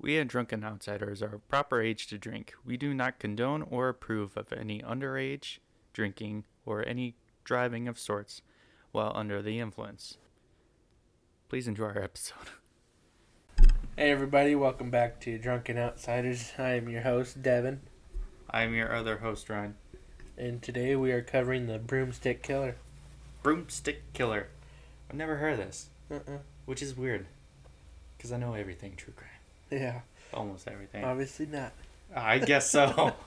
We at Drunken Outsiders are of proper age to drink. We do not condone or approve of any underage drinking or any driving of sorts while under the influence. Please enjoy our episode. Hey everybody, welcome back to Drunken Outsiders. I am your host, Devin, I'm your other host, Ryan. and today we are covering the Broomstick Killer. Broomstick Killer. I've never heard of this, Uh-uh. which is weird. Because I know everything true crime. Yeah, Almost everything. obviously not. I guess so.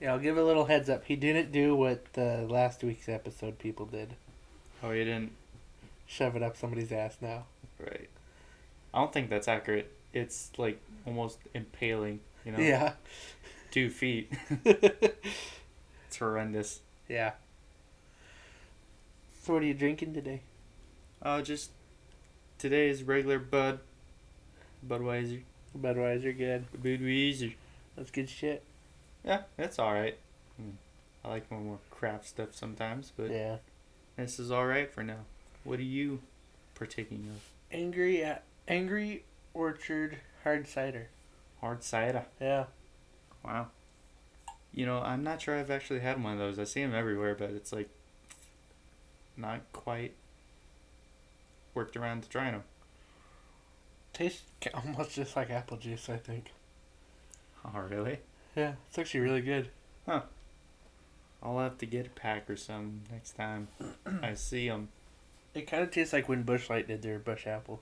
Yeah, I'll give a little heads up. He didn't do what the last week's episode people did. oh, he didn't? Shove it up somebody's ass now. Right. I don't think that's accurate. It's like almost impaling, you know? Yeah. Two feet. It's horrendous. yeah. So what are you drinking today? Uh, just today's regular Bud. Budweiser. Budweiser, good. Budweiser. That's good shit. Yeah, it's alright. Hmm. I like my more craft stuff sometimes, but Yeah. this is alright for now. What are you partaking of? Angry at Angry Orchard Hard Cider. Hard cider. Yeah. Wow. You know, I'm not sure I've actually had one of those. I see them everywhere, but it's like not quite worked around to trying them. Tastes almost just like apple juice, I think. Oh, really? Yeah, it's actually really good. Huh. I'll have to get a pack or some next time I see them. It kind of tastes like when Busch Light did their Busch Apple.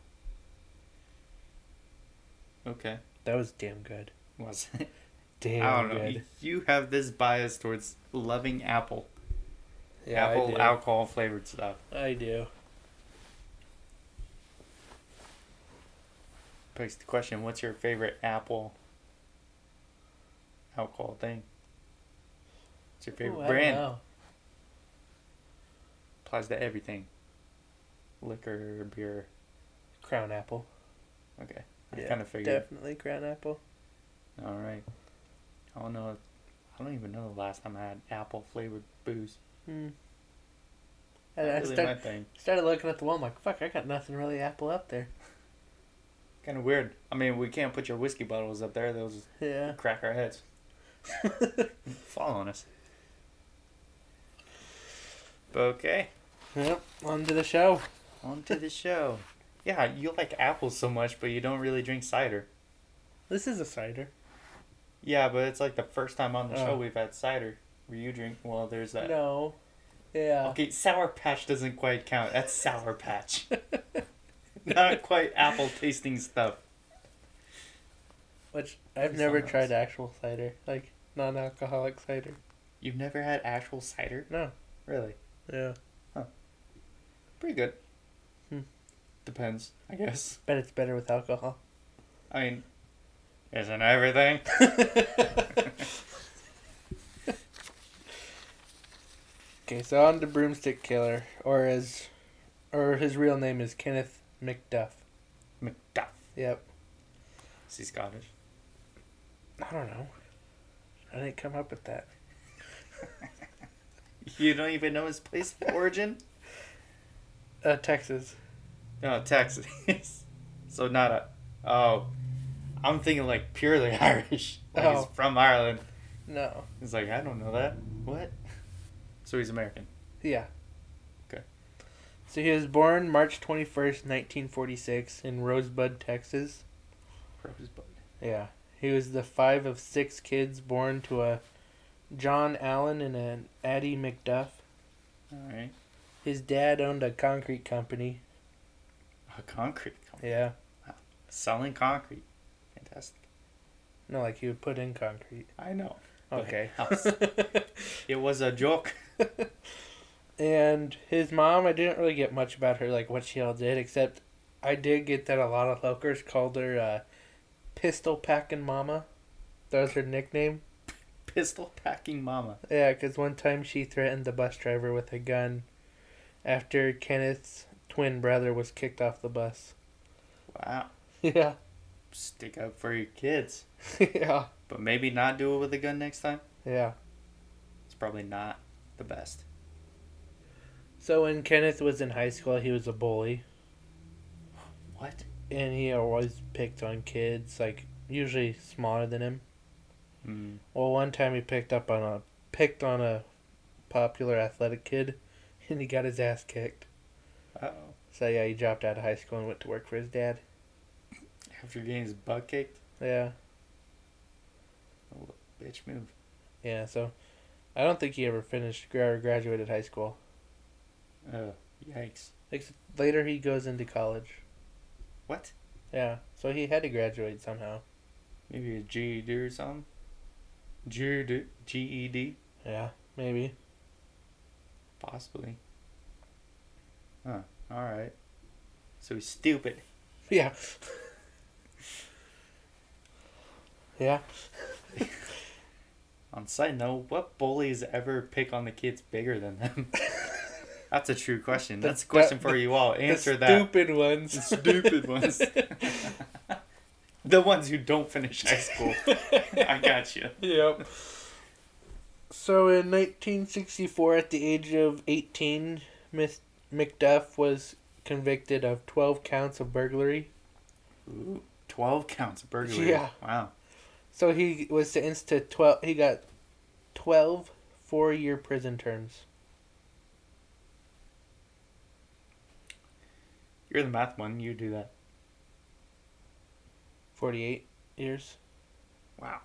Okay. That was damn good. Was it? Damn I don't know. good. You have this bias towards loving apple. Yeah, I apple alcohol flavored stuff. I do. Begs the question, what's your favorite apple alcohol thing? What's your favorite Ooh, brand? Applies to everything. Liquor, beer. Crown Apple. Okay. I Yeah, kind of figured. Definitely Crown Apple. All right. I don't know. I don't even know the last time I had apple flavored booze. Hmm. I, Not I really start, my thing. started looking at the wall. I'm like, fuck, I got nothing really apple up there. Kind of weird. I mean, we can't put your whiskey bottles up there. Just Yeah. crack our heads. Fall on us. But okay. yep. On to the show. On to the show. Yeah, you like apples so much, but you don't really drink cider. This is a cider. Yeah, but it's like the first time on the Oh. show we've had cider. Where you drink, well, there's that. No. Yeah. Okay, Sour Patch doesn't quite count. That's Sour Patch. Not quite apple tasting stuff. Which I've never something tried else. actual cider, like non-alcoholic cider. You've never had actual cider? No. Really? Yeah. Huh. Pretty good. Hmm. Depends, I guess. Bet it's better with alcohol. I mean, isn't everything? Okay, so on to Broomstick Killer, or as, or his real name is Kenneth McDuff. McDuff. Yep. Is he Scottish? I don't know. I didn't come up with that. You don't even know his place of origin? Uh, Texas. No, Texas. so not a. Oh, I'm thinking like purely Irish. Like Oh. he's from Ireland. No. He's like, I don't know that. What? So he's American. Yeah. So he was born March 21st, 1946 in Rosebud, Texas. Rosebud. Yeah. He was the five of six kids born to a John Allen and an Addie McDuff. All right. His dad owned a concrete company. A concrete company. Yeah. Selling concrete. Fantastic. No, like he would put in concrete. I know. Okay. it was a joke. and his mom, I didn't really get much about her, like what she all did, except I did get that a lot of locals called her uh, Pistol Packing Mama. That was her nickname. Pistol packing mama. Yeah, because one time she threatened the bus driver with a gun after Kenneth's twin brother was kicked off the bus. Wow. Yeah. Stick up for your kids. yeah. But maybe not do it with a gun next time. Yeah. It's probably not the best. So when Kenneth was in high school, he was a bully. What? and he always picked on kids, like usually smaller than him. Mm. Well, one time he picked up on a picked on a popular athletic kid, and he got his ass kicked. Oh. So yeah, he dropped out of high school and went to work for his dad. After getting his butt kicked? Yeah, Oh, bitch move. yeah. So, I don't think he ever finished or graduated high school. Oh, yikes. Later he goes into college. What? Yeah, so he had to graduate somehow. Maybe a GED or something? GED? GED? Yeah, maybe. Possibly. Huh. Alright. So he's stupid. Yeah. yeah. On side note, what bullies ever pick on the kids bigger than them? That's a true question. The- That's a question the- for you all. Answer the that. Stupid ones. The stupid ones. the ones who don't finish high school. I got you. Yep. So in 1964, at the age of 18, Miss McDuff was convicted of 12 counts of burglary. Ooh, 12 counts of burglary. Yeah. Wow. So he was sentenced to 12. He got 12 four-year prison terms. You're the math one. You do that. 48 years. Wow.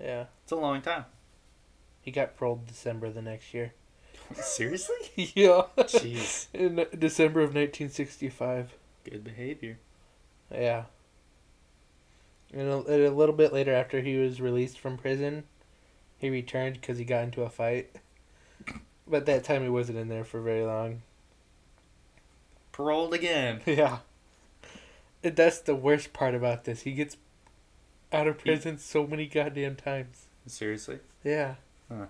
Yeah. It's a long time. He got paroled December the next year. Seriously? yeah. Jeez. In December of 1965. Good behavior. Yeah. And a, and a little bit later, after he was released from prison, he returned because he got into a fight. But that time he wasn't in there for very long. Paroled again. Yeah. And that's the worst part about this. He gets out of prison so many goddamn times. Seriously? Yeah. Huh.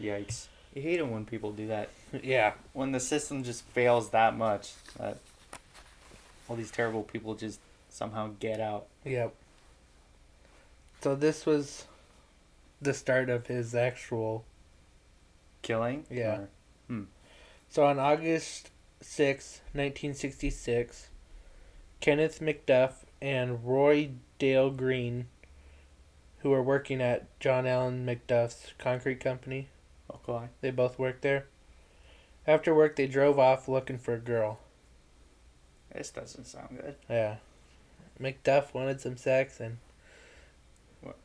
Yikes. You hate it when people do that. Yeah. When the system just fails that much that all these terrible people just somehow get out. Yep. So this was the start of his actual Killing? Yeah. Or- hmm. So on August sixth, 1966, Kenneth McDuff and Roy Dale Green, who were working at John Allen McDuff's concrete company, Okay. they both worked there. After work, they drove off looking for a girl. This doesn't sound good. Yeah. McDuff wanted some sex, and What?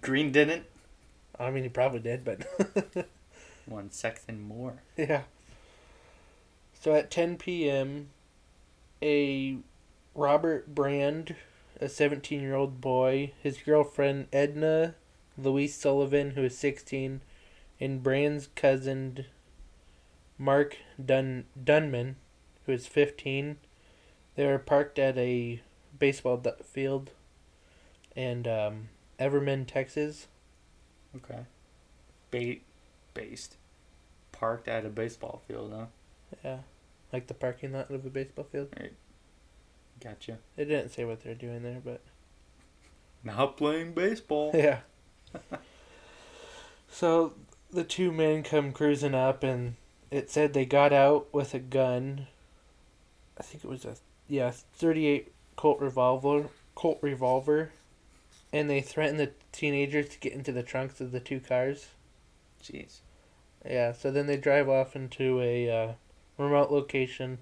Green didn't. I mean, he probably did, but One sex and more. Yeah. So at 10 p.m., a Robert Brand, a 17 year old boy, his girlfriend Edna Louise Sullivan, who is 16, and Brand's cousin Mark Dun- Dunman, who is 15, they were parked at a baseball field in um, Everman, Texas. Okay. Bait based. Parked at a baseball field, huh? Yeah. Like the parking lot of a baseball field. Gotcha. They didn't say what they're doing there, but. Now playing baseball. Yeah. so the two men come cruising up, and it said they got out with a gun. I think it was a yeah thirty-eight Colt revolver, Colt revolver, and they threatened the teenagers to get into the trunks of the two cars. Jeez. Yeah. So then they drive off into a uh, remote location.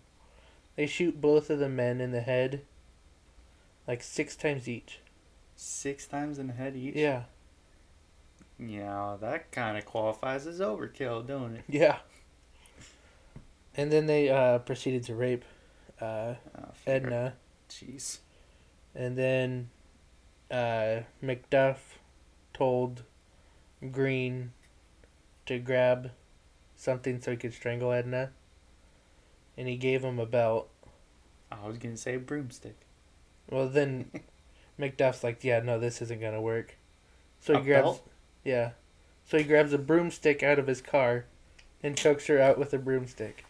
They shoot both of the men in the head. Like six times each. Six times in the head each? Yeah. Yeah, that kind of qualifies as overkill, don't it? Yeah. And then they uh, proceeded to rape uh, Oh. Edna. Jeez. And then uh, McDuff told Green to grab something so he could strangle Edna. And he gave him a belt. I was gonna say broomstick. Well, then McDuff's like, yeah, no, this isn't going to work. So he A grabs. belt? Yeah. So he grabs a broomstick out of his car and chokes her out with a broomstick.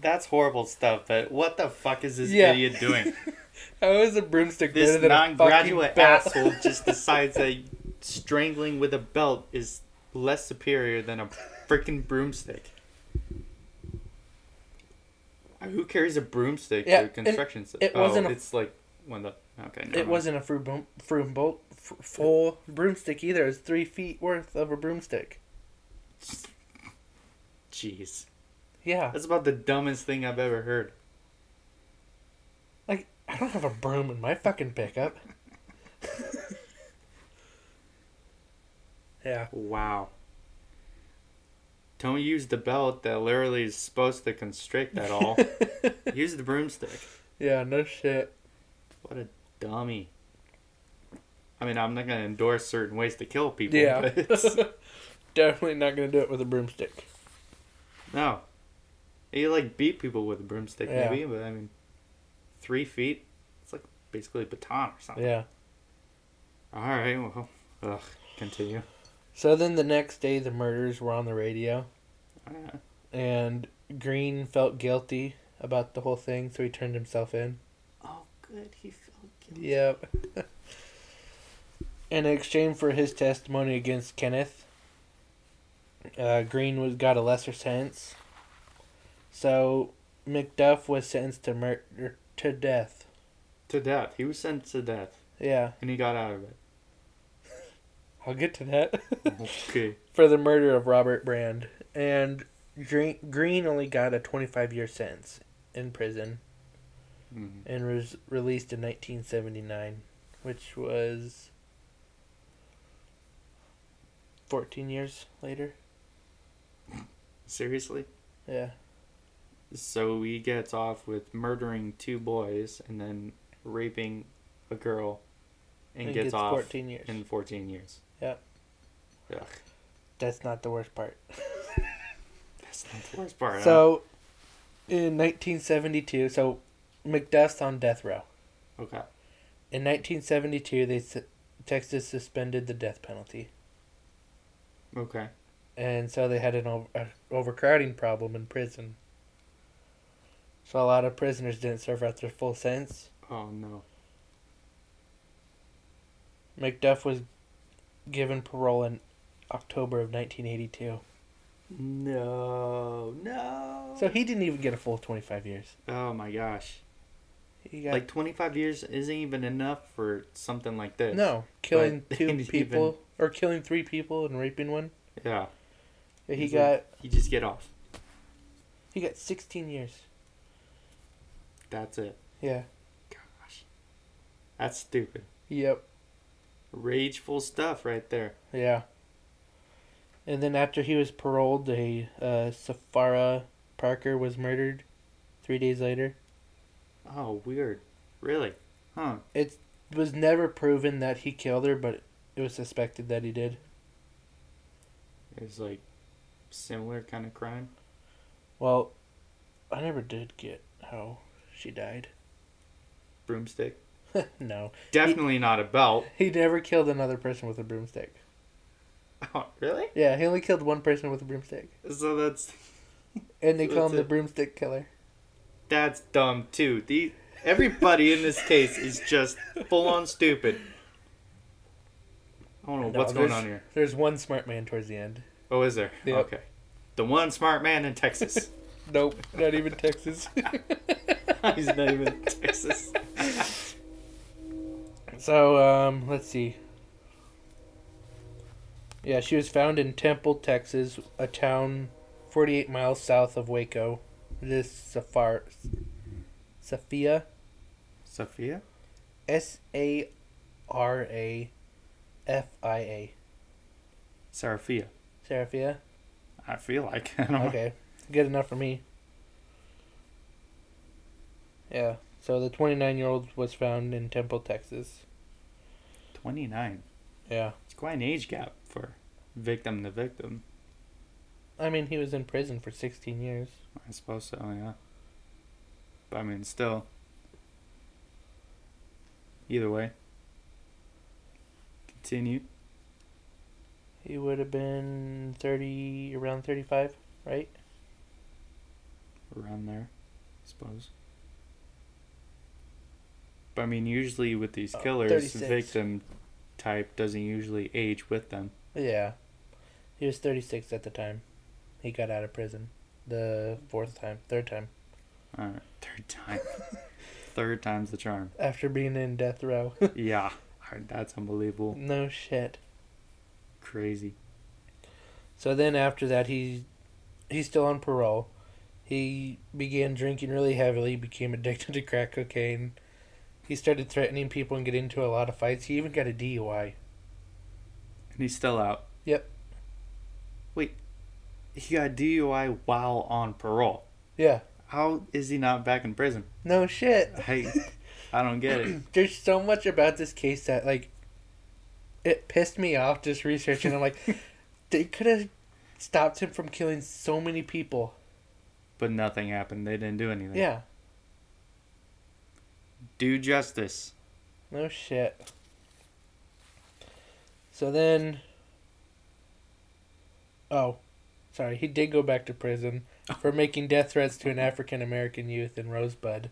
That's horrible stuff, but what the fuck is this Yeah. idiot doing? How is a broomstick this non-graduate asshole just decides that strangling with a belt is less superior than a freaking broomstick. Uh, who carries a broomstick Yeah, to a construction site? it oh, wasn't a- it's like one the. Okay, never It mind. wasn't a fruit fruit bolt, f- full broomstick either. It was three feet worth of a broomstick. Jeez. Yeah, That's about the dumbest thing I've ever heard. like I don't have a broom in my fucking pickup. yeah, Wow. Don't use the belt that literally is supposed to constrict at all. use the broomstick. yeah, no shit. What a dummy. I mean, I'm not going to endorse certain ways to kill people. Yeah, But definitely not gonna do it with a broomstick. no. You like beat people with a broomstick, Yeah. maybe, but I mean, three feet? It's like basically a baton or something. Yeah. All right, well, ugh, continue. So then the next day, the murders were on the radio, And Green felt guilty about the whole thing, so he turned himself in. oh, good. He felt guilty. Yep. in exchange for his testimony against Kenneth, uh, Green was got a lesser sentence. So McDuff was sentenced to murder to death. To death. He was sentenced to death, Yeah, and he got out of it. I'll get to that. Okay. For the murder of Robert Brand, and Green Green only got a twenty five year sentence in prison Mhm. and was released in nineteen seventy nine, which was fourteen years later. Seriously? Yeah. So he gets off with murdering two boys and then raping a girl and, And gets, gets off 14 years. in 14 years. Yep. Ugh, That's not the worst part. that's not the worst part. huh? So, in 1972, so McDuff's on death row. Okay. In 1972, they Texas suspended the death penalty, Okay. and so they had an over, uh, overcrowding problem in prison. So a lot of prisoners didn't serve out their full sentence. Oh, no. McDuff was given parole in October of 1982. No. No. So he didn't even get a full 25 years. Oh, my gosh. He got Like 25 years isn't even enough for something like this. no killing But two he people or killing three people and raping one. Yeah. He He's got like- You just get off. he got 16 years. That's it. Yeah. Gosh. That's stupid. Yep. Rageful stuff right there. Yeah. And then after he was paroled, a uh, Safara Parker was murdered. Three days later, Oh, weird. Really? Huh. it was never proven that he killed her, but it was suspected that he did. It was like similar kind of crime. Well, I never did get how she died. Broomstick. no, Definitely not a belt. he never killed another person with a broomstick. Oh, really? Yeah, he only killed one person with a broomstick, So that's and they So call him that's the broomstick killer. that's dumb too. The everybody in this case is just full on stupid. I don't know No, what's going on here. There's one smart man towards the end. Oh, is there? Yep. Okay. The one smart man in Texas. Nope, not even Texas. He's not even Texas. So, um, let's see. Yeah, she was found in Temple, Texas, a town 48 miles south of Waco. This Safar Sophia Sophia? S A R A F I A. Seraphia. Seraphia? I feel like. I. Okay. Good enough for me. Yeah. So the 29 year old was found in Temple, Texas. 29. Yeah. It's quite an age gap for victim to victim. I mean, he was in prison for 16 years. I suppose so, yeah. But I mean, still. Either way. Continue. He would have been 30, around 35, right? Around there, I suppose. But I mean, usually with these Uh, killers, 36. victim type doesn't usually age with them. Yeah. He was 36 at the time. He got out of prison. The fourth time, third time. All right, third time. third time's the charm. after being in death row. Yeah, that's unbelievable. no shit. Crazy. So then after that, he he's still on parole. He began drinking really heavily, became addicted to crack cocaine. He started threatening people and getting into a lot of fights. He even got a DUI. And he's still out. Yep. Wait, he got DUI while on parole. Yeah. How is he not back in prison? No shit. I, I don't get it. There's so much about this case that like it pissed me off just researching. I'm like, they could have stopped him from killing so many people. But nothing happened. They didn't do anything. Yeah. Do justice. No shit. So then. Oh, sorry. He did go back to prison for making death threats to an African American youth in Rosebud.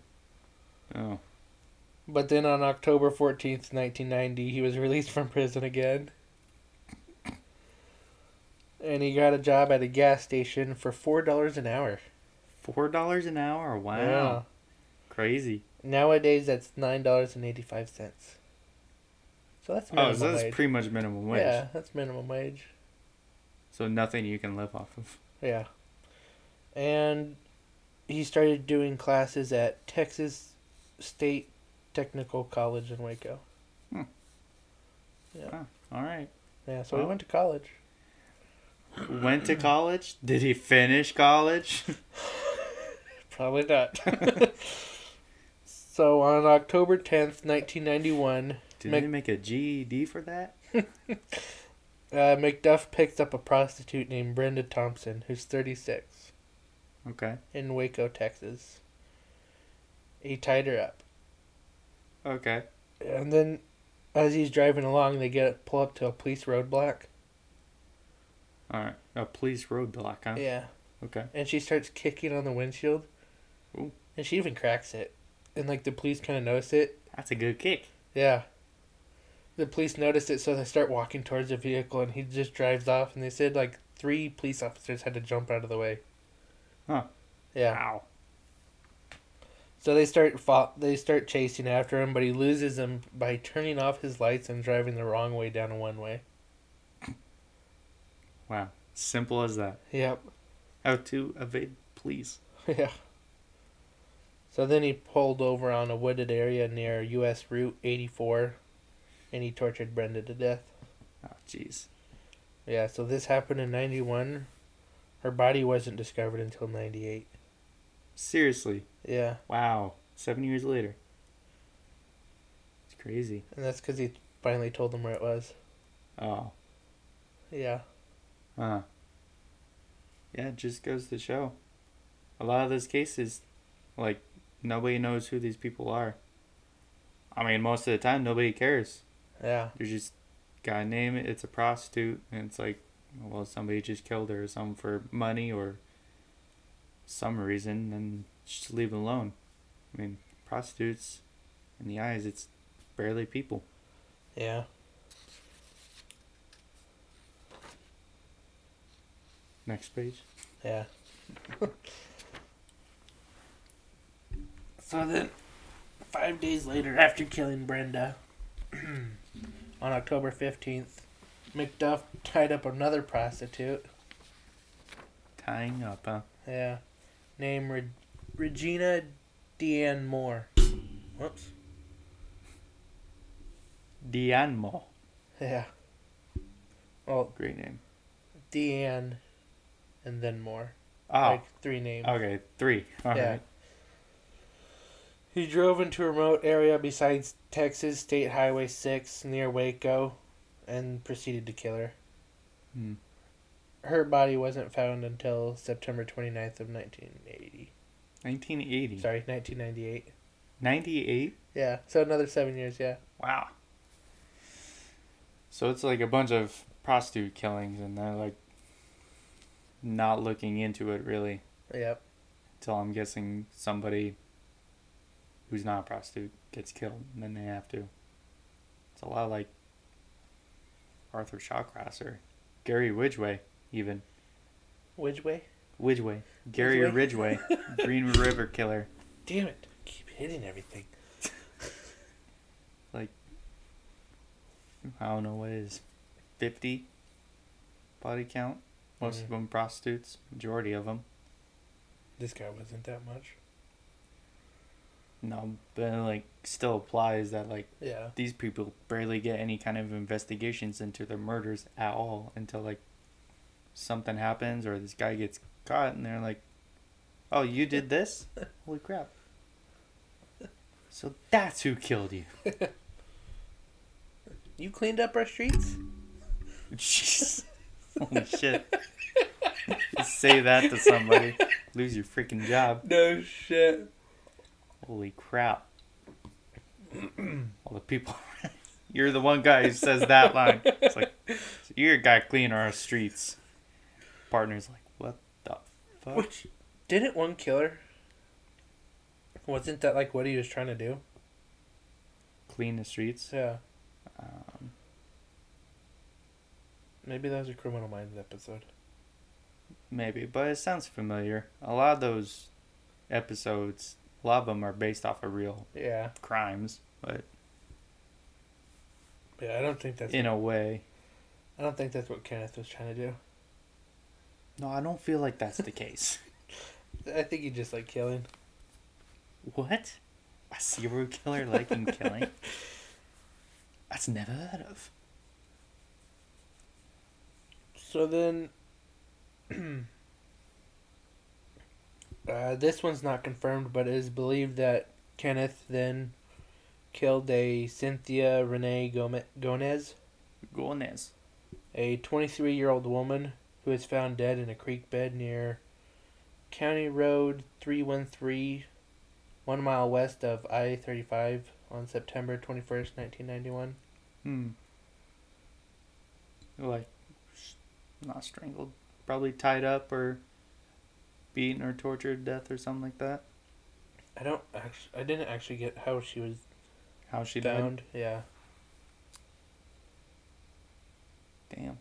Oh. But then on October 14th, 1990, he was released from prison again. And he got a job at a gas station for $4 an hour. Four dollars an hour? Wow. Yeah. Crazy. Nowadays, that's $9.85. So that's Oh, minimum so that's wage. pretty much minimum wage. Yeah, that's minimum wage. So nothing you can live off of. Yeah. And he started doing classes at Texas State Technical College in Waco. Hmm. Yeah. All right. Yeah, so he Well. went to college. Went to college? Did he finish college? Probably not. so on October 10th, 1991, Did Mc- they make a GED for that? uh, McDuff picked up a prostitute named Brenda Thompson, who's 36, Okay. in Waco, Texas. He tied her up. Okay. And then, as he's driving along, they get pull up to a police roadblock. All right. A police roadblock, huh? Yeah. Okay. And she starts kicking on the windshield. Ooh. And she even cracks it. And, like, the police kind of notice it. That's a good kick. Yeah. The police notice it, so they start walking towards the vehicle, and he just drives off. And they said, like, three police officers had to jump out of the way. Huh. Yeah. Wow. So they start they start chasing after him, but he loses them by turning off his lights and driving the wrong way down a one way. Wow. Simple as that. Yep. How to evade police. Yeah. So then he pulled over on a wooded area near U.S. Route 84, and he tortured Brenda to death. Oh, jeez. Yeah, so this happened in 91. Her body wasn't discovered until 98. Seriously. Yeah, Wow. Seven years later. It's crazy. and that's because he finally told them where it was. Oh. Yeah. Huh. Yeah, it just goes to show. A lot of those cases, like, nobody knows who these people are. I mean, most of the time, nobody cares. Yeah. You just gotta name it, it's a prostitute, and it's like, well, somebody just killed her or something for money or some reason, and just leave it alone. I mean, prostitutes, in the eyes, it's barely people. Yeah. Next page. Yeah. so then, five days later, after killing Brenda, on October 15th, McDuff tied up another prostitute. Tying up, huh? Yeah. Named Re- Regina Deanne Moore. Whoops. Deanne Moore. Yeah. Well, Great name. Deanne and then Moore. Oh, Like three names. okay, three. All right. He drove into a remote area besides Texas State Highway 6 near Waco and proceeded to kill her. Hmm. Her body wasn't found until September 29th of 1980. 1980. Sorry, 1998. 98? Yeah, so another 7 years, yeah. Wow. So it's like a bunch of prostitute killings, and they're like not looking into it really Yep. until I'm guessing somebody who's not a prostitute gets killed, and then they have to. It's a lot like Arthur Shawcross or Gary Widgway, even. Which way? Widgeway. Gary Ridgway? Ridgway. Green River Killer. Damn it! Keep hitting everything. Like, I don't know what it is. 50 body count. Most of Mhm. them prostitutes. Majority of them. This guy wasn't that much. No, but it, like still applies that like Yeah. these people barely get any kind of investigations into their murders at all until like something happens or this guy gets caught and they're like, "Oh, you did this? Holy crap!" So that's who killed you. You cleaned up our streets? Jeez. Holy shit. Say that to somebody. Lose your freaking job. No shit. Holy crap. All the people. You're the one guy who says that line. It's like, you're a guy cleaning our streets. Partner's like, what the fuck? Which didn't one killer? Wasn't that like what he was trying to do? Clean the streets? Yeah. Um, Maybe that was a Criminal Minds episode. maybe, but it sounds familiar. A lot of those episodes, a lot of them are based off of real Yeah. crimes, but Yeah, I don't think that's. in a way. I don't think that's what Kenneth was trying to do. No, I don't feel like that's the case. I think he just like killing. What? A serial killer liking killing? That's never heard of. So then, uh, this one's not confirmed, but it is believed that Kenneth then killed a Cynthia Renee Gomez. Gomez. a 23 year old woman who was found dead in a creek bed near County Road 313, one mile west of I 35 on September 21st, 1991. Hmm. Like, not strangled. Probably tied up or beaten or tortured to death or something like that. I don't actually, I didn't actually get how she was How she died. Yeah. Damn.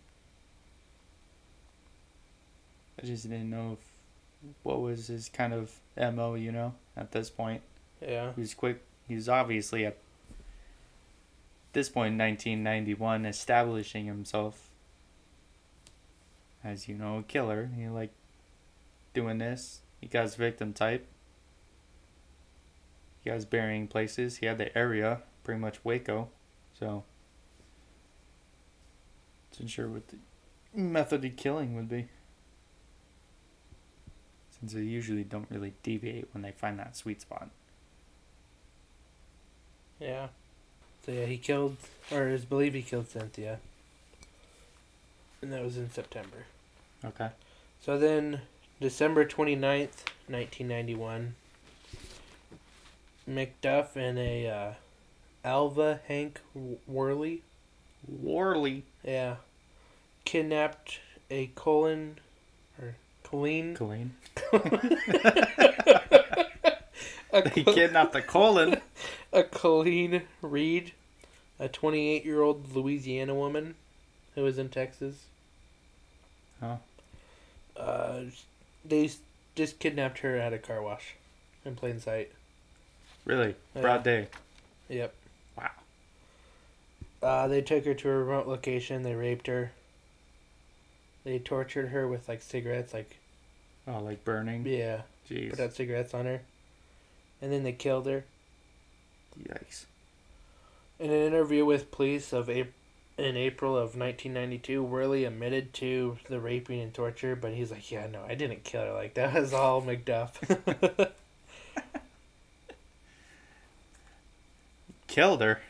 I just didn't know if, what was his kind of MO, you know, at this point. Yeah. He was quick. He was obviously at this point in 1991 establishing himself as, you know, a killer. He like doing this. He got his victim type. He got his burying places. He had the area, pretty much Waco. So, wasn't sure what the method of killing would be. Since they usually don't really deviate when they find that sweet spot. Yeah. So yeah, he killed, or is believed he killed Cynthia. And that was in September. Okay. So then, December 29th, 1991, McDuff and a uh, Alva Hank Worley, Warley. yeah, kidnapped a Colin, or Colleen, Colleen. a, They kidnapped a colon. a Colleen Reed, a 28 year old Louisiana woman who was in Texas. Huh. Uh, they just kidnapped her at a car wash in plain sight. Really? Yeah. Broad day. Yep. Wow. Uh, they took her to a remote location. They raped her. They tortured her with like cigarettes, like Oh, like burning? yeah, Jeez. put out cigarettes on her, and then they killed her. Yikes. In an interview with police of April, in April of 1992, Worley admitted to the raping and torture, but he's like, "Yeah, no, I didn't kill her. Like that was all McDuff." Killed her.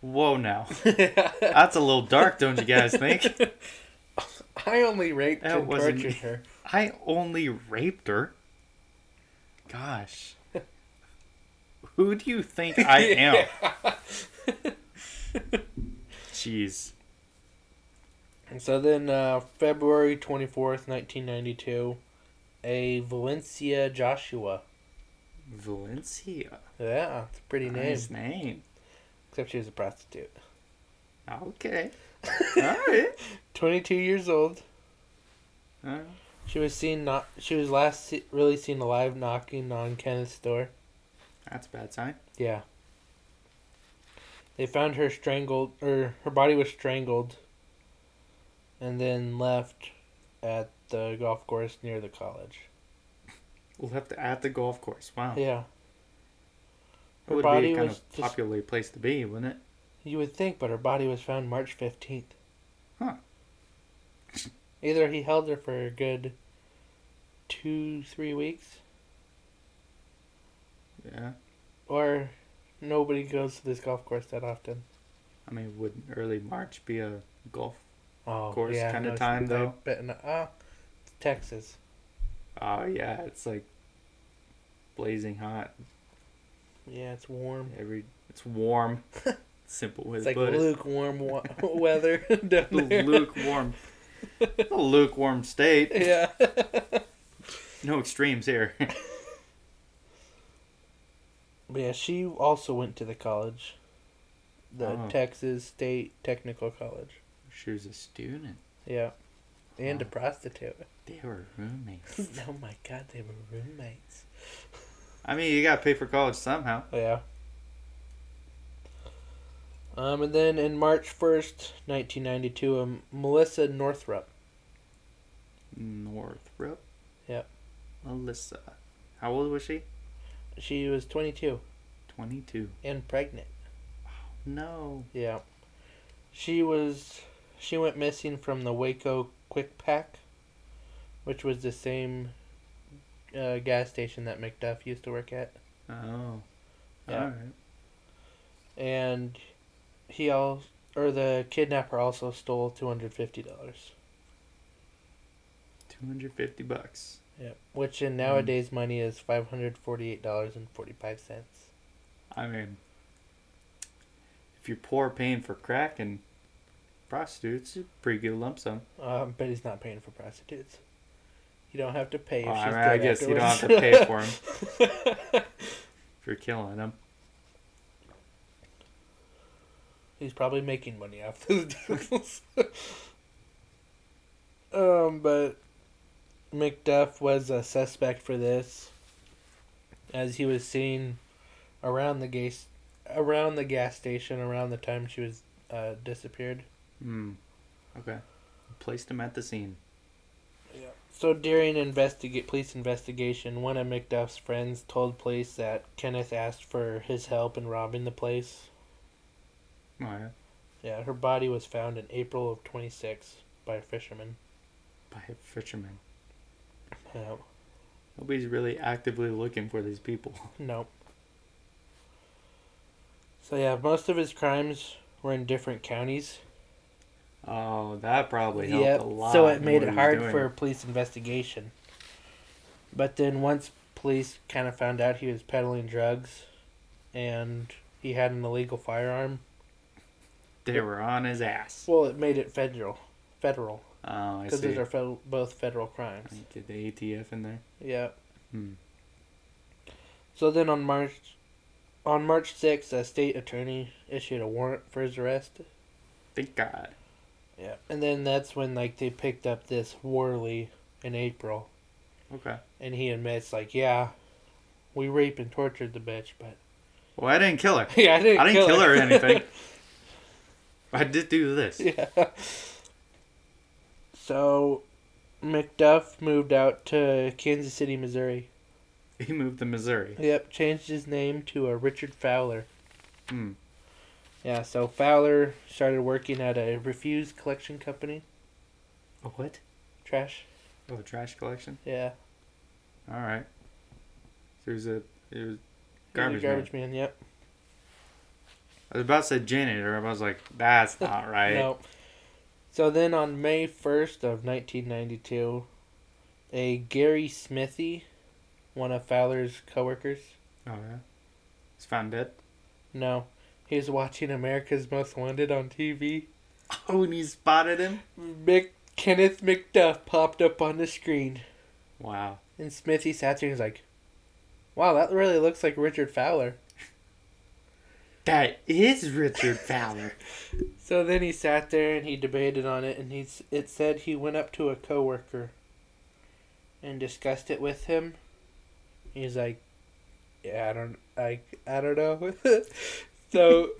Whoa, now. That's a little dark, don't you guys think? I only raped That and tortured her. I only raped her. Gosh. Who do you think I am? Jeez. And so then, uh, February 24th, 1992, a Valencia Joshua. Valencia. Yeah, it's a pretty name. Nice name. Except she was a prostitute. Okay. Alright. 22 years old. Uh, She was seen not. She was last se- really seen alive knocking on Kenneth's door. That's a bad sign. Yeah. They found her strangled, or her body was strangled, and then left at the golf course near the college. Left at the golf course. Wow. Yeah. It Her would body be a kind was of just- popular place to be, wouldn't it? You would think, but her body was found March 15th. Huh. Either he held her for a good two, three weeks, Yeah. or nobody goes to this golf course that often. I mean, would early March be a golf? Oh, Course yeah, kinda no, time, though. Not. Ah, it's Texas. Oh yeah, it's like blazing hot. Yeah, it's warm. Every it's warm. Simple way It's like put lukewarm wa- weather down there. lukewarm. a lukewarm state. Yeah. No extremes here. But yeah, she also went to the college, the Oh. Texas State Technical College. she was a student. Yeah, and a prostitute. They were roommates. oh my God, they were roommates. I mean, you gotta pay for college somehow. Oh, yeah. Um, and then in March first, nineteen ninety two, um, Melissa Northrup. Northrop. Yep. Melissa. How old was she? She was twenty two Twenty-two. and pregnant. No. Yeah. She was she went missing from the Waco Quick Pack, which was the same uh, gas station that McDuff used to work at. Oh. Yeah. Alright. And he all or the kidnapper also stole two hundred fifty dollars. Two hundred fifty bucks. Yep. Which in nowadays money is five hundred forty eight dollars and forty five cents. I mean, if you're poor paying for crack and prostitutes, it's a pretty good lump sum. Um, but he's not paying for prostitutes. You don't have to pay. If Oh, she's I mean, I guess you don't have to pay for them if you're killing them. He's probably making money off those deals. um, but McDuff was a suspect for this, as he was seen around the gas, around the gas station around the time she was uh, disappeared. Hmm. Okay. Placed him at the scene. So during investigate police investigation, one of McDuff's friends told police that Kenneth asked for his help in robbing the place. Oh yeah. Yeah, her body was found in April of 26 by a fisherman. By a fisherman. Yeah. Nobody's really actively looking for these people. No. So yeah, most of his crimes were in different counties. Oh, that probably helped Yep. a lot. So it made it hard for police investigation. But then once police kind of found out he was peddling drugs and he had an illegal firearm, They were on his ass. well, it made it federal. Federal. Oh, I Because see. those are both federal crimes. Get the ATF in there. Yeah. Hmm. So then on March on March 6th, a state attorney issued a warrant for his arrest. Thank God. Yeah. And then that's when like they picked up this Worley in April Okay. and he admits like, yeah, we raped and tortured the bitch, but Well, I didn't kill her. yeah, I didn't, I didn't kill her or anything. I did do this. yeah. So McDuff moved out to Kansas City, Missouri. He moved to Missouri. Yep, changed his name to a Richard Fowler. Hmm. Yeah, so Fowler started working at a refuse collection company. A what? Trash. Oh, a trash collection. Yeah. All right. So it was a it was He was a garbage, man. garbage man. Yep. I was about to say janitor. I was like, that's not right. No. So then on May 1st of 1992, a Gary Smithy, one of Fowler's coworkers, Oh yeah. He's found dead. no, he was watching America's Most Wanted on TV. Oh, and he spotted him. Mick, Kenneth McDuff popped up on the screen. Wow. And Smithy sat there and was like, wow, that really looks like Richard Fowler. That is Richard Fowler. So then he sat there and he debated on it, and he's it said he went up to a coworker and discussed it with him. He's like, "Yeah, I don't, I, I don't know." so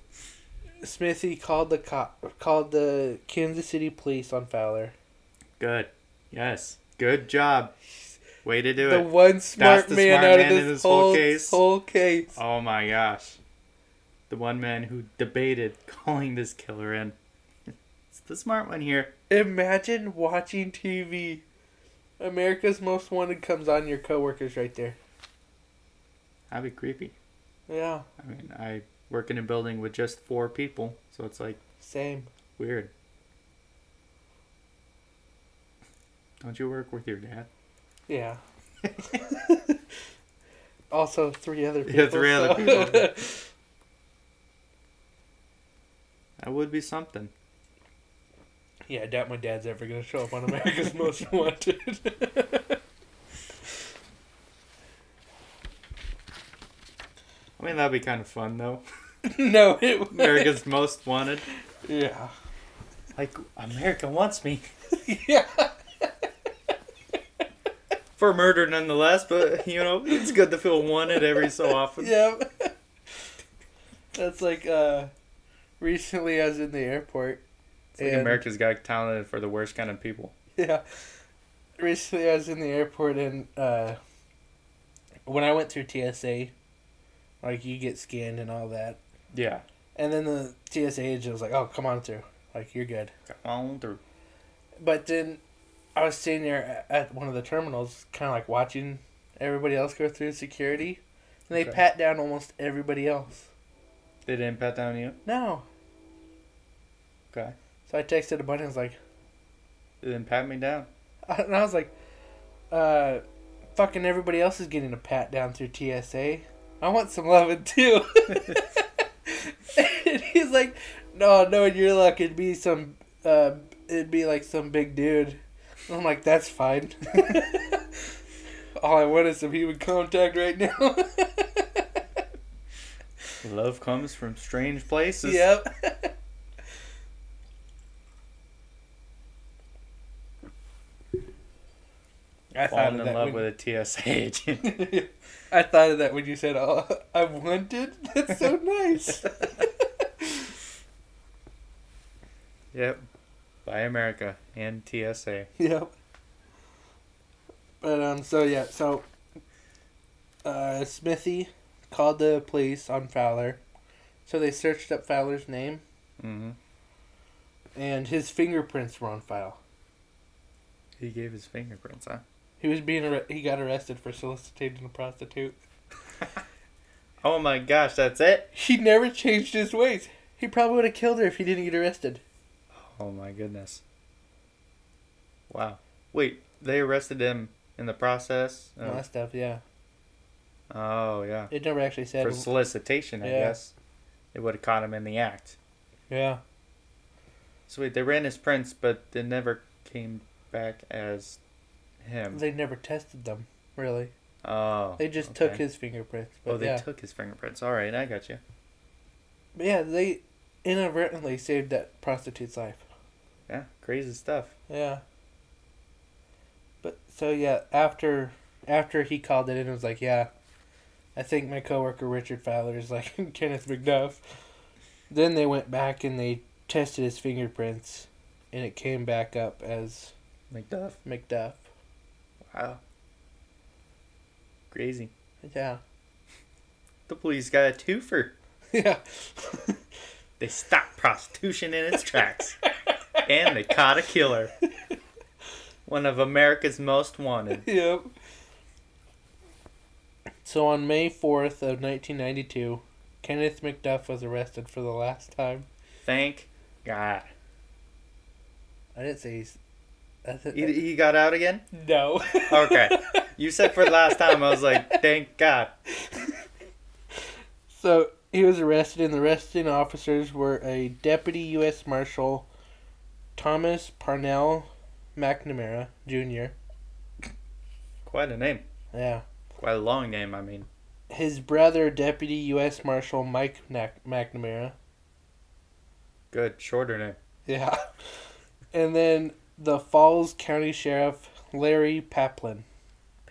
Smithy called the cop, called the Kansas City police on Fowler. Good. Yes. Good job. Way to do the it. The one smart the man smart out man of this this whole whole case? Whole case. Oh my gosh. The one man who debated calling this killer in. It's the smart one here. Imagine watching TV. America's Most Wanted comes on. Your coworkers right there. That'd be creepy. Yeah, I mean, I work in a building with just four people, so it's like same. weird. Don't you work with your dad? Yeah. also, three other people. Yeah, three other so- people. That would be something. yeah, I doubt my dad's ever gonna show up on America's Most Wanted. I mean, that'd be kind of fun though. no, it. America's Most Wanted. Yeah. Like America wants me yeah. for murder, nonetheless. But you know, it's good to feel wanted every so often. Yeah. That's like uh recently I was in the airport. It's like America's Got Talent for the worst kind of people. Yeah. Recently I was in the airport and uh when I went through TSA, like you get scanned and all that. Yeah. And then the TSA agent was like, "Oh, come on through. Like you're good." Come on through. But then I was sitting there at one of the terminals, kind of like watching everybody else go through security, and they Okay. pat down almost everybody else. They didn't pat down you. No. Okay. So I texted a buddy and was like, They didn't pat me down. and I was like, uh, fucking everybody else is getting a pat down through TSA. I want some loving too. and he's like, no, no, in your luck, it'd be some, uh, it'd be like some big dude. And I'm like, that's fine. All I want is some human contact right now. Love comes from strange places. yep. I thought Falling in love when- with a TSA agent. I thought of that when you said, "Oh, I wanted." That's so nice. yep. By America and TSA. yep. But um, so yeah, so uh, Smithy called the police on Fowler, so they searched up Fowler's name, Mm-hmm. and his fingerprints were on file. He gave his fingerprints, huh? He was being arre- he got arrested for soliciting a prostitute. Oh my gosh, that's it? He never changed his ways. He probably would have killed her if he didn't get arrested. Oh my goodness. Wow. Wait, they arrested him in the process? All that stuff, yeah. Oh, yeah. It never actually said. For solicitation, I Yeah. guess. It would have caught him in the act. yeah. So wait, they ran his prints, but they never came back as him. They never tested them, really. oh. They just took his fingerprints. But Oh, they yeah. took his fingerprints. All right, I got you. But yeah, they inadvertently saved that prostitute's life. Yeah, crazy stuff. Yeah. But so yeah, after after he called it in, it was like, yeah, I think my coworker Richard Fowler is like Kenneth McDuff. Then they went back and they tested his fingerprints, and it came back up as McDuff. McDuff. Wow. Crazy. Yeah. The police got a twofer. Yeah. They stopped prostitution in its tracks. and they caught a killer. One of America's most wanted. yep. So on May 4th of 1992, Kenneth McDuff was arrested for the last time. Thank God. I didn't say he's. I th- He, he got out again? no. Okay. You said for the last time. I was like, thank God. So he was arrested, and the arresting officers were a deputy U.S. Marshal, Thomas Parnell McNamara Jr. Quite a name. Yeah. Quite a long name, I mean. His brother, Deputy U.S. Marshal Mike Nac- McNamara. Good. Shorter name. Yeah. And then the Falls County Sheriff, Larry Pamplin.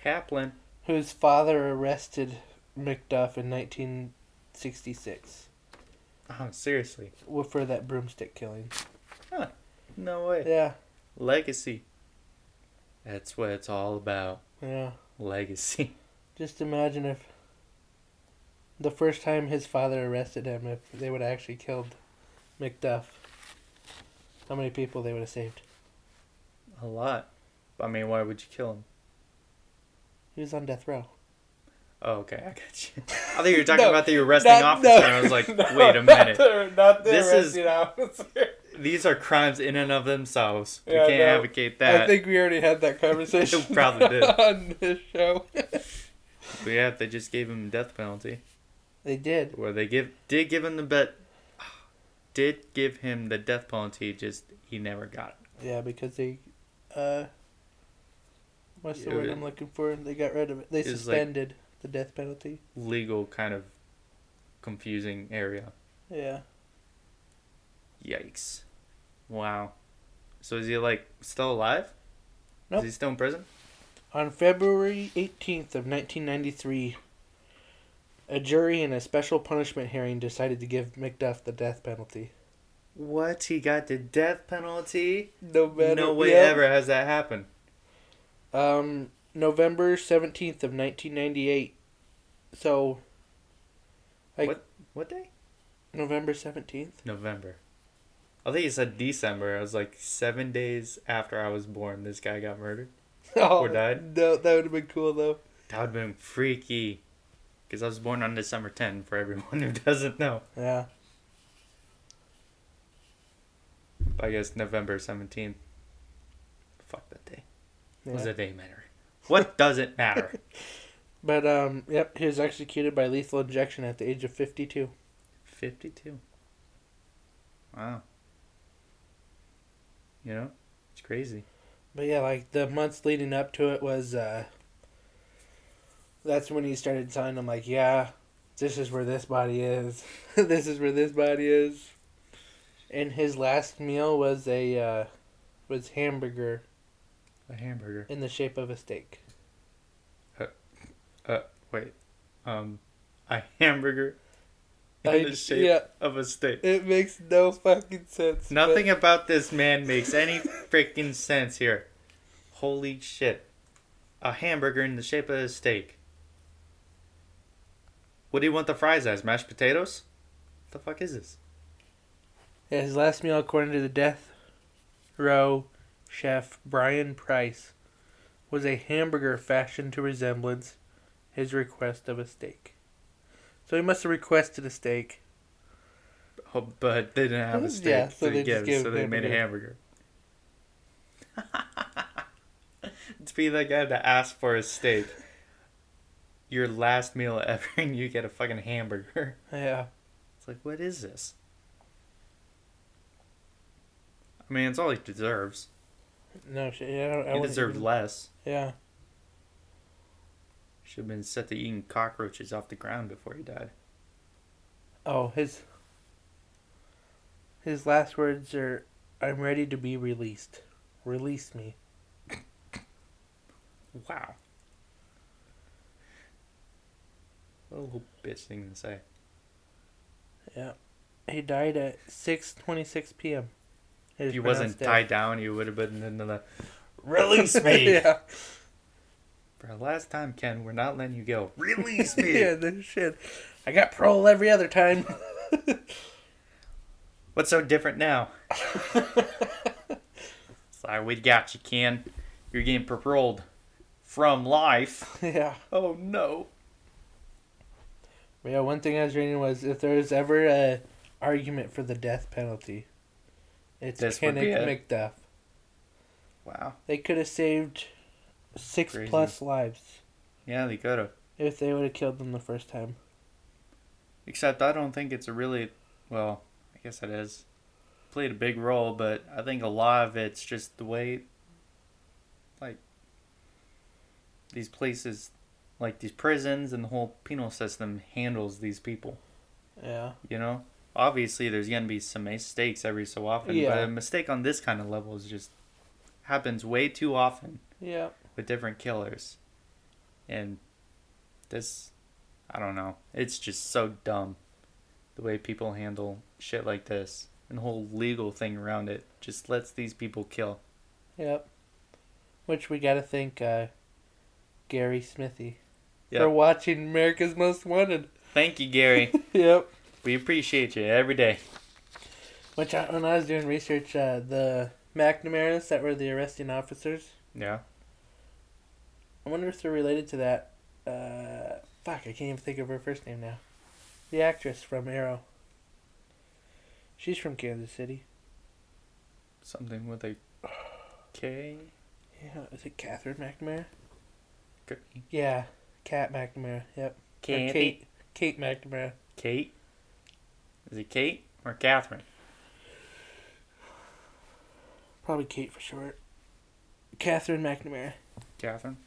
Pamplin. whose father arrested McDuff in 1966 Oh, uh-huh, seriously. w- for that broomstick killing. Huh. No way. Yeah, Legacy. That's what it's all about. yeah. Legacy. Just imagine if the first time his father arrested him, if they would have actually killed McDuff, how many people they would have saved. A lot. I mean, why would you kill him? He was on death row. Oh, okay, I got you. I think you were talking No, about the arresting Not- officer, no, and I was like, no, wait a not minute. the- Not the This is- officer. These are crimes in and of themselves. Yeah, we can't advocate that. I think we already had that conversation. Probably did. on this show. But yeah, they just gave him death penalty. they did. Where they give did give him the bet did give him the death penalty, just he never got it. Yeah, because they, uh, what's the word I'm looking for? They got rid of it. They It's like- suspended the death penalty. Legal kind of confusing area. Yeah. Yikes. Wow. So is he like still alive? Nope. Is he still in prison? On February 18th of 1993, a jury in a special punishment hearing decided to give McDuff the death penalty. What? He got the death penalty? No matter. No way yeah. ever has that happened. Um, November 17th of 1998. So, like What? What day? November 17th. November. I think you said December. I was like seven days after I was born. This guy got murdered. Oh, Or died? No, that would have been cool though. That would have been freaky. Because I was born on December 10, for everyone who doesn't know. Yeah. But I guess November 17th. Fuck that day. What does yeah. that day matter? What does it matter? But um, yep, he was executed by lethal injection at the age of 52. 52. Wow. You know? It's crazy. But yeah, like the months leading up to it was uh that's when he started telling them like, yeah, this is where this body is. this is where this body is. And his last meal was a uh was hamburger A hamburger. in the shape of a steak. Wait. Um, a hamburger in I- the shape yeah. of a steak. It makes no fucking sense. Nothing about this man makes any freaking sense here. Holy shit. A hamburger in the shape of a steak. What do you want the fries as? Mashed potatoes? What the fuck is this? His last meal according to the death row chef Brian Price was a hamburger fashioned to resemblance his request of a steak. So he must have requested a steak. Oh, but they didn't have a steak Yeah, so they give, so they made a hamburger. to be the guy that asked for a steak. Your last meal ever, and you get a fucking hamburger. Yeah. It's like, what is this? I mean, it's all he deserves. No shit. Yeah, I, I He deserved even- less. Yeah. Should have been set to eating cockroaches off the ground before he died. Oh, his his last words are, "I'm ready to be released. Release me." Wow. What a little bitch thing to say. Yeah. He died at 6:26 p.m. If he is wasn't tied down, he would have been in the release me. yeah. For the last time, Ken, we're not letting you go. Release me. yeah, no shit. I got parole every other time. What's so different now? Sorry, we got you, Ken. You're getting paroled from life. yeah. Oh no. Yeah, one thing I was reading was if there was ever a argument for the death penalty, it's This Kennick it. McDuff. Wow. They could have saved six Crazy. plus lives Yeah, they could have. if they would have killed them the first time. Except I don't think it's a really well, I guess it is. Played a big role, but I think a lot of it's just the way like these places like these prisons and the whole penal system handles these people. Yeah. You know? Obviously there's gonna be some mistakes every so often, but a mistake on this kind of level is just happens way too often Yeah. with different killers. And this, I don't know. It's just so dumb. The way people handle shit like this and the whole legal thing around it just lets these people kill. Yep. Which we gotta thank uh, Gary Smithy Yep. for watching America's Most Wanted. Thank you, Gary. Yep. We appreciate you every day. Which I, when I was doing research, uh, the McNamara's that were the arresting officers. Yeah. I wonder if they're related to that. Uh, fuck, I can't even think of her first name now. The actress from Arrow. She's from Kansas City. Something with a K. Yeah, is it Katherine McNamara? Could be. Yeah, Kat McNamara. Yep. Kate. Kate. Kate McNamara. Kate. Is it Kate or Katherine? Probably Kate for short. Katherine McNamara. Katherine.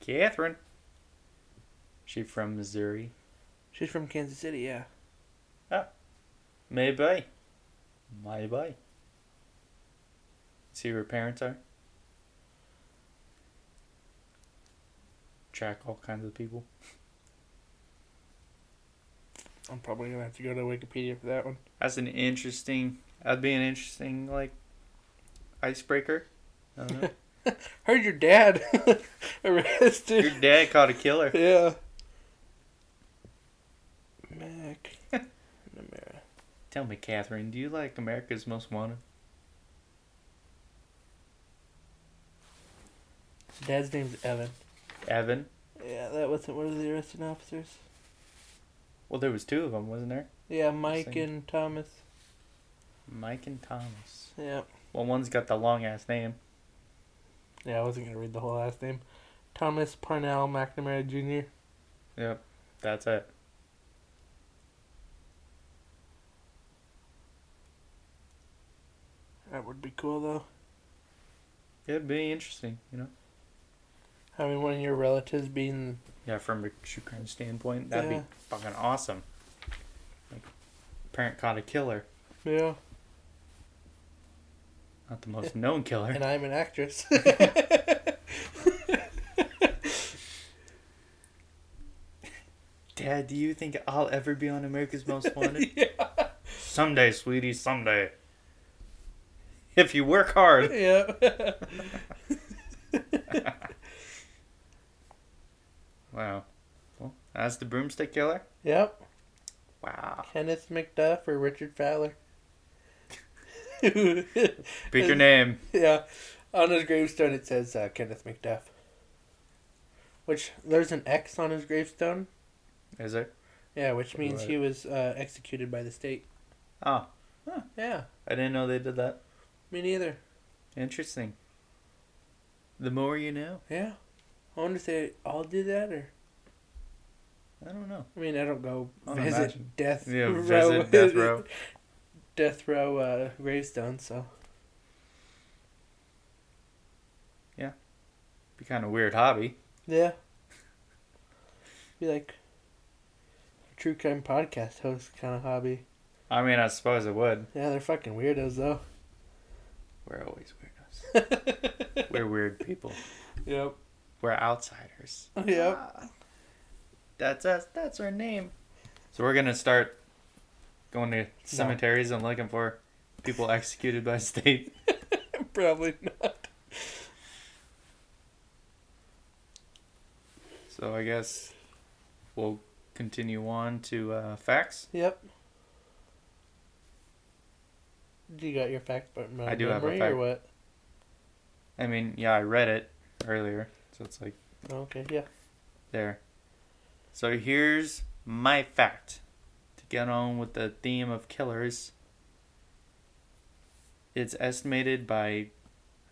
Katherine. She from Missouri. She's from Kansas City. Yeah. Ah. Maybe. Maybe. See who her parents are. Track all kinds of people. I'm probably gonna have to go to Wikipedia for that one. That's an interesting. That'd be an interesting like icebreaker. I don't know. Heard your dad arrested. Your dad caught a killer. Yeah. Mac. Namara. Tell me, Katherine, do you like America's Most Wanted? Dad's name's Evan. Evan. Yeah, that wasn't one of the arresting officers. Well, there was two of them, wasn't there? Yeah, Mike and Thomas. Mike and Thomas. Yeah. Well, one's got the long ass name. Yeah, I wasn't gonna read the whole last name. Thomas Parnell McNamara Jr. Yep, that's it. That would be cool though. It'd be interesting, you know. Having one of your relatives being Yeah, from a true crime standpoint, that'd Yeah. be fucking awesome. Like, parent caught a killer, yeah, not the most known killer. and I'm an actress. Dad, do you think I'll ever be on America's Most Wanted? yeah. someday, sweetie, someday. If you work hard. Yeah. Wow. Well, that's the broomstick killer. yep. Wow. Kenneth McDuff or Richard Fowler. Pick your name. Yeah, on his gravestone it says uh, Kenneth McDuff. Which there's an X on his gravestone. Is there? Yeah, which means Right. he was uh, executed by the state. Oh, Huh. Yeah, I didn't know they did that. me neither. Interesting. The more you know. Yeah, I wonder if they all did that, or I don't know. I mean, I don't go visit imagine. death Yeah, row, visit death row. death row uh, gravestone. So Yeah. Be kind of weird hobby. yeah, be like a true crime podcast host kind of hobby. I mean, I suppose it would. Yeah, they're fucking weirdos though. We're always weirdos. We're weird people. Yep. We're outsiders. Yep. Ah, that's us. That's our name. So we're gonna start going to cemeteries and looking for people executed by state. Probably not. So I guess we'll continue on to uh, facts. Yep. Do you got your fact but I do have a memory fact. or what? I mean, yeah, I read it earlier, so it's like Okay, yeah. there. So here's my fact to get on with the theme of killers. It's estimated by, I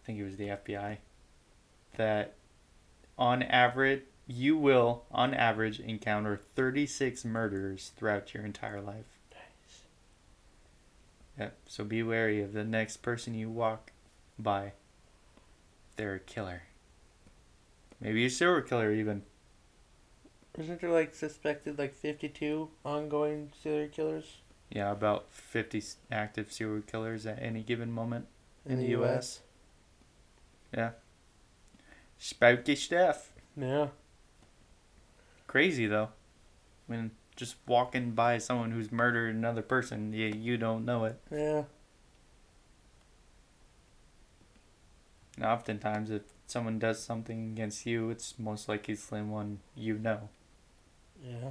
think it was the FBI, that on average, you will, on average, encounter 36 murderers throughout your entire life. Nice. Yep, so be wary of the next person you walk by. They're a killer. Maybe a serial killer, even. Isn't there like suspected like fifty two ongoing serial killers Yeah, about 50 active serial killers at any given moment in, in the, the U.S. Yeah. Spooky stuff. Yeah. crazy though. When just walking by someone who's murdered another person, you you don't know it. Yeah. And oftentimes, if someone does something against you, it's most likely someone you know. Yeah.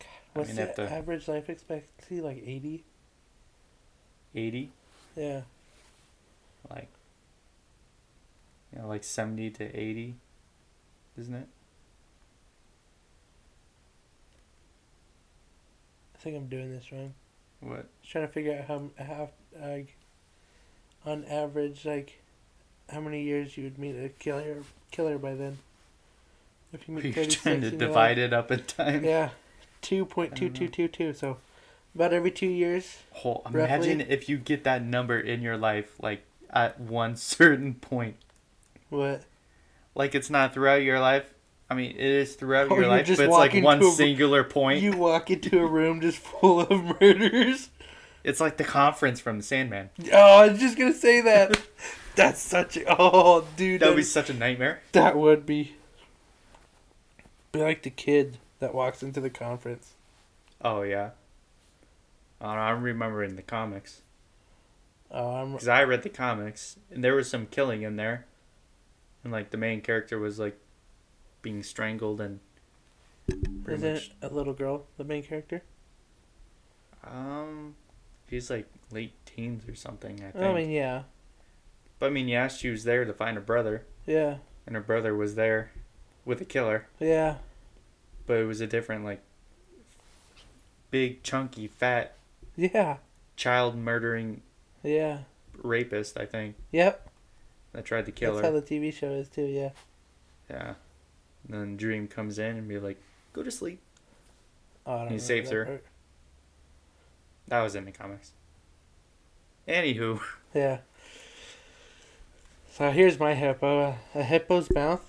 I What's mean, the the- average life expectancy? Like 80? 80, Yeah. like, you know, like 70 to 80, isn't it? I think I'm doing this wrong. What? Just trying to figure out how, how like, on average, like, how many years you would meet a killer killer by then. If you meet you 36 trying to divide it up in time? Yeah. 2.2222. So, about every two years. Roughly. imagine if you get that number in your life, like, at one certain point. What? Like, it's not throughout your life. I mean, it is throughout Oh, your life, just but it's like one a- singular point. You walk into a room just full of murders. It's like the conference from the Sandman. Oh, I was just gonna say that. That's such a oh, dude. That would be such a nightmare. that would be. Be like the kid that walks into the conference. Oh yeah. I don't know, I remember in the comics Oh, I'm. because I read the comics and there was some killing in there, and like the main character was like being strangled and Isn't much. a little girl the main character? Um, she's like late teens or something. I think. I mean, yeah, but I mean, yeah, she was there to find her brother, yeah, and her brother was there with a killer, yeah, but it was a different like big chunky fat yeah, child murdering yeah. rapist. I think Yep. that tried to kill That's her. how the TV show is too. Yeah. Yeah. And then Dream comes in and be like, "Go to sleep." Oh, I don't He remember saves that her. part. That was in the comics. Anywho, Yeah. So here's my hippo. A hippo's mouth.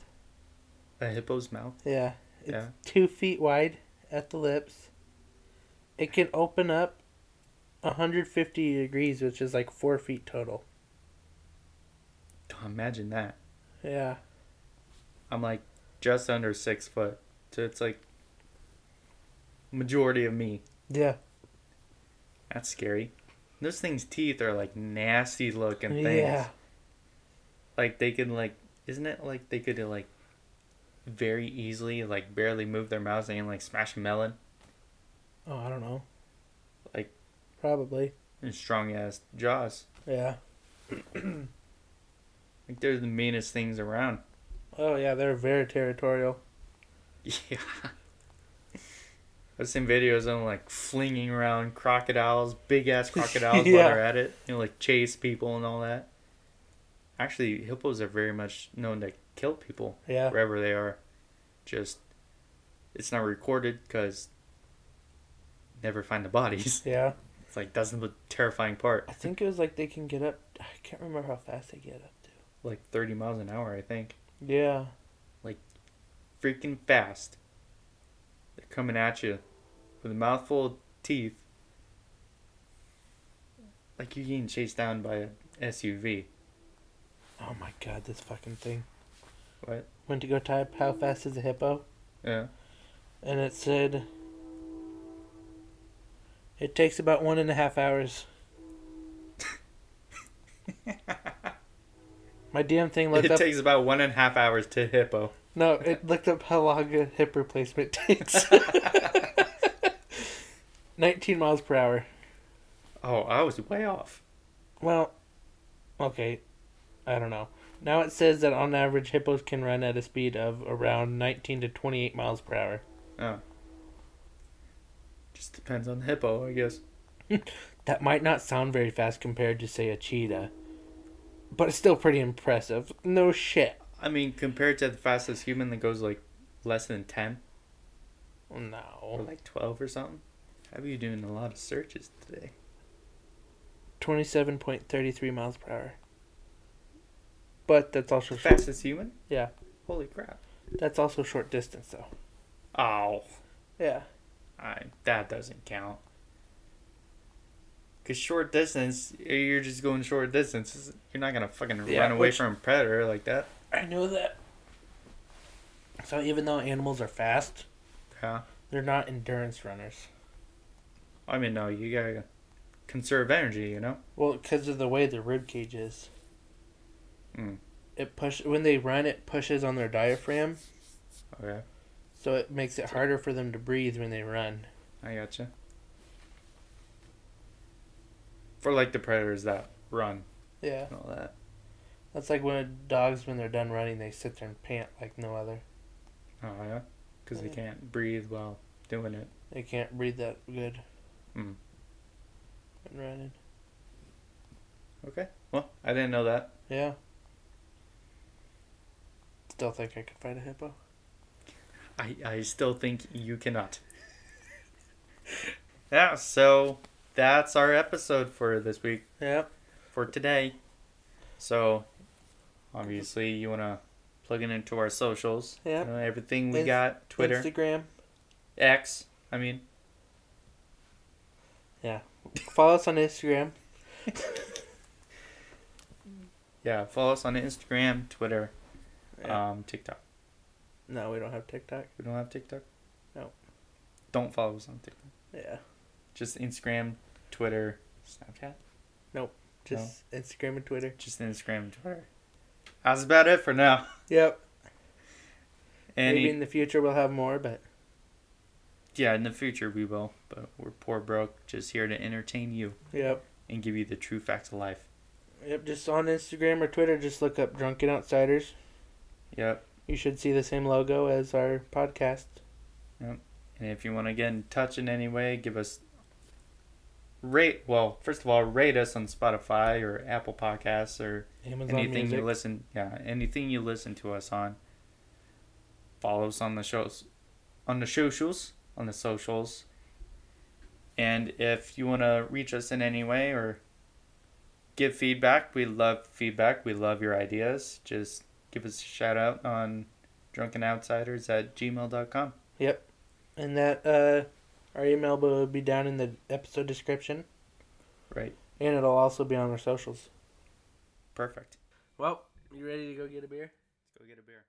a hippo's mouth. Yeah. It's Yeah. two feet wide at the lips. It can open up 150 degrees, which is like four feet total. Imagine that. Yeah. I'm like just under six foot, so it's like majority of me. Yeah. That's scary. Those things' teeth are like nasty looking things. Yeah. Like they could like, isn't it like they could like very easily like barely move their mouths and like smash a melon Oh, I don't know. Like- Probably. and strong ass jaws. Yeah. Like they're the meanest things around. Oh yeah, they're very territorial. Yeah. I've seen videos of them like flinging around crocodiles, big ass crocodiles Yeah. while they're at it. You know, like chase people and all that. Actually, hippos are very much known to kill people Yeah. wherever they are. Just, it's not recorded because never find the bodies. Yeah. It's like that's the terrifying part. I think it was like they can get up. I can't remember how fast they get up to. Like 30 miles an hour, I think. Yeah. Like freaking fast. They're coming at you with a mouthful of teeth. Like you're getting chased down by a SUV. Oh my god, this fucking thing. What? Went to go type how fast is a hippo, Yeah. and it said it takes about one and a half hours. My damn thing looked It up. It takes about one and a half hours to hippo. no, it looked up how long a hip replacement takes. 19 miles per hour. Oh, I was way off. Well, okay, I don't know. Now it says that on average hippos can run at a speed of around 19 to 28 miles per hour. Oh. Just depends on the hippo, I guess. That might not sound very fast compared to say a cheetah, but it's still pretty impressive. No shit. I mean, compared to the fastest human that goes like less than 10 or No. like 12 or something. How are you doing a lot of searches today? 27.33 miles per hour. But that's also short. Fastest human? Yeah. Holy crap. That's also short distance though. Oh. Yeah. I, that doesn't count. Cause short distance, you're just going short distance. You're not gonna fucking Yeah, run away which- from a predator like that. I know that. So even though animals are fast, Yeah. they're not endurance runners. I mean, no, you gotta conserve energy, you know? Well, because of the way the rib cage is, Mm. it push when they run, it pushes on their diaphragm, Okay. so it makes it harder for them to breathe when they run. I gotcha. For like the predators that run Yeah, and all that. that's like when dogs when they're done running, they sit there and pant like no other. Oh, yeah? Because Yeah. they can't breathe while doing it. They can't breathe that good. Mm. when running. Okay. Well, I didn't know that. Yeah. Still think I could fight a hippo. I, I still think you cannot. yeah, so that's our episode for this week, Yep. for today. So, obviously, you want to plug it into our socials. Yep. You know, everything we Inst- got Twitter, Instagram. X, I mean. Yeah. Follow us on Instagram. Yeah, follow us on Instagram, Twitter, Yeah. um, TikTok. no, we don't have TikTok. We don't have TikTok? No. Don't follow us on TikTok. Yeah. Just Instagram, Twitter, Snapchat. Nope. Just Instagram and Twitter. Just Instagram and Twitter. That's about it for now. Yep. And Maybe in the future we'll have more, but yeah, in the future we will. But we're poor broke, just here to entertain you yep. and give you the true facts of life. Yep, just on Instagram or Twitter, just look up Drunken Outsiders. Yep. You should see the same logo as our podcast. Yep. And if you want to get in touch in any way, give us rate. Well, first of all, rate us on Spotify or Apple Podcasts or Amazon anything Music. you listen. Yeah, anything you listen to us on. Follow us on the shows, on the socials, on the socials. And if you want to reach us in any way or give feedback, we love feedback. We love your ideas. Just give us a shout out on drunkenoutsiders at gmail.com. Yep. And that uh, our email will be down in the episode description, Right. and it'll also be on our socials. Perfect. Well, you ready to go get a beer? Let's go get a beer.